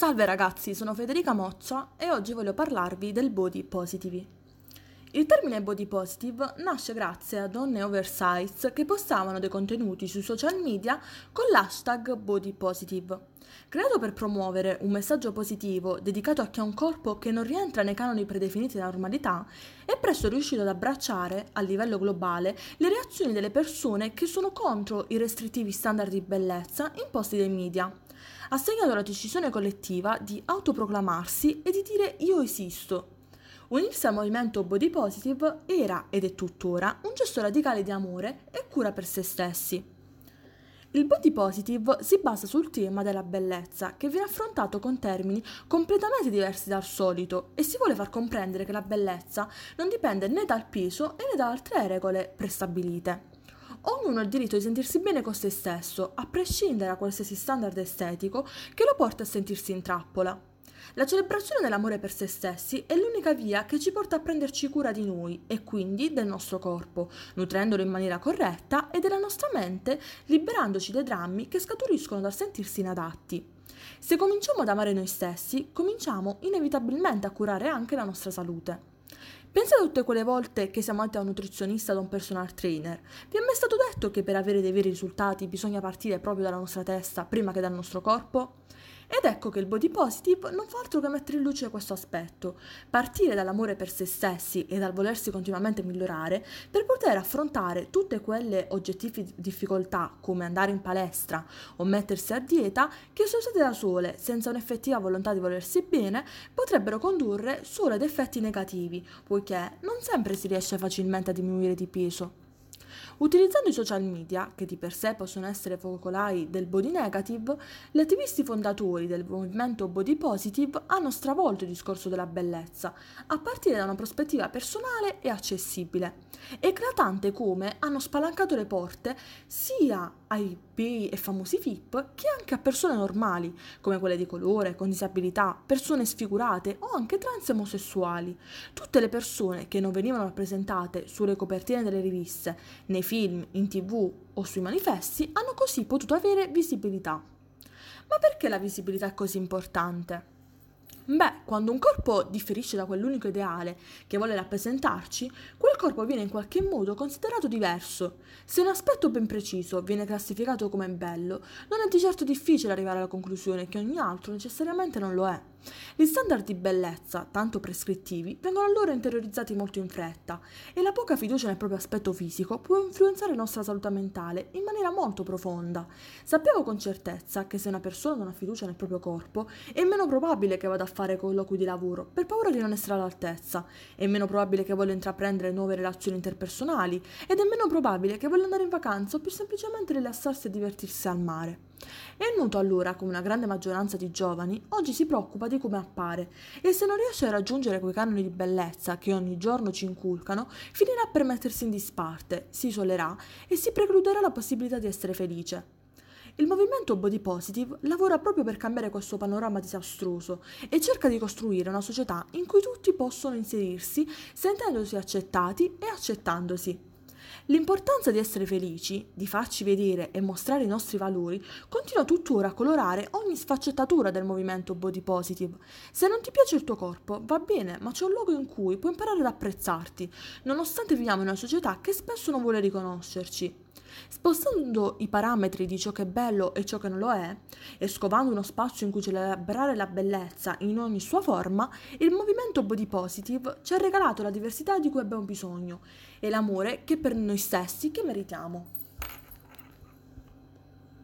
Salve ragazzi, sono Federica Moccia e oggi voglio parlarvi del body positive. Il termine body positive nasce grazie a donne oversize che postavano dei contenuti sui social media con l'hashtag body positive. Creato per promuovere un messaggio positivo dedicato a chi ha un corpo che non rientra nei canoni predefiniti della normalità, è presto riuscito ad abbracciare, a livello globale, le reazioni delle persone che sono contro i restrittivi standard di bellezza imposti dai media. Ha segnato la decisione collettiva di autoproclamarsi e di dire io esisto, Unirsi al movimento body positive era ed è tuttora un gesto radicale di amore e cura per se stessi. Il body positive si basa sul tema della bellezza, che viene affrontato con termini completamente diversi dal solito e si vuole far comprendere che la bellezza non dipende né dal peso né da altre regole prestabilite. Ognuno ha il diritto di sentirsi bene con se stesso, a prescindere da qualsiasi standard estetico che lo porta a sentirsi in trappola. La celebrazione dell'amore per se stessi è l'unica via che ci porta a prenderci cura di noi e quindi del nostro corpo, nutrendolo in maniera corretta e della nostra mente, liberandoci dai drammi che scaturiscono dal sentirsi inadatti. Se cominciamo ad amare noi stessi, cominciamo inevitabilmente a curare anche la nostra salute. Pensa a tutte quelle volte che siamo andati a un nutrizionista o da un personal trainer. Vi è mai stato detto che per avere dei veri risultati bisogna partire proprio dalla nostra testa prima che dal nostro corpo? Ed ecco che il body positive non fa altro che mettere in luce questo aspetto, partire dall'amore per se stessi e dal volersi continuamente migliorare per poter affrontare tutte quelle oggettive difficoltà come andare in palestra o mettersi a dieta che se usate da sole senza un'effettiva volontà di volersi bene potrebbero condurre solo ad effetti negativi, poiché non sempre si riesce facilmente a diminuire di peso. Utilizzando i social media, che di per sé possono essere focolai del body negative, gli attivisti fondatori del movimento body positive hanno stravolto il discorso della bellezza, a partire da una prospettiva personale e accessibile. Eclatante come hanno spalancato le porte sia ai bei e famosi FIP che anche a persone normali, come quelle di colore, con disabilità, persone sfigurate o anche trans omosessuali. Tutte le persone che non venivano rappresentate sulle copertine delle riviste, nei film, in tv o sui manifesti hanno così potuto avere visibilità. Ma perché la visibilità è così importante? Beh, quando un corpo differisce da quell'unico ideale che vuole rappresentarci, quel corpo viene in qualche modo considerato diverso. Se un aspetto ben preciso viene classificato come bello, non è di certo difficile arrivare alla conclusione che ogni altro necessariamente non lo è. Gli standard di bellezza, tanto prescrittivi, vengono allora interiorizzati molto in fretta e la poca fiducia nel proprio aspetto fisico può influenzare la nostra salute mentale in maniera molto profonda. Sappiamo con certezza che se una persona non ha fiducia nel proprio corpo è meno probabile che vada a fare colloqui di lavoro per paura di non essere all'altezza, è meno probabile che voglia intraprendere nuove relazioni interpersonali ed è meno probabile che voglia andare in vacanza o più semplicemente rilassarsi e divertirsi al mare. È noto allora come una grande maggioranza di giovani oggi si preoccupa di come appare e se non riesce a raggiungere quei canoni di bellezza che ogni giorno ci inculcano, finirà per mettersi in disparte, si isolerà e si precluderà la possibilità di essere felice. Il movimento Body Positive lavora proprio per cambiare questo panorama disastroso e cerca di costruire una società in cui tutti possono inserirsi sentendosi accettati e accettandosi. L'importanza di essere felici, di farci vedere e mostrare i nostri valori, continua tuttora a colorare ogni sfaccettatura del movimento body positive. Se non ti piace il tuo corpo, va bene, ma c'è un luogo in cui puoi imparare ad apprezzarti, nonostante viviamo in una società che spesso non vuole riconoscerci. Spostando i parametri di ciò che è bello e ciò che non lo è, e scovando uno spazio in cui celebrare la bellezza in ogni sua forma, il movimento body positive ci ha regalato la diversità di cui abbiamo bisogno e l'amore che per noi stessi che meritiamo.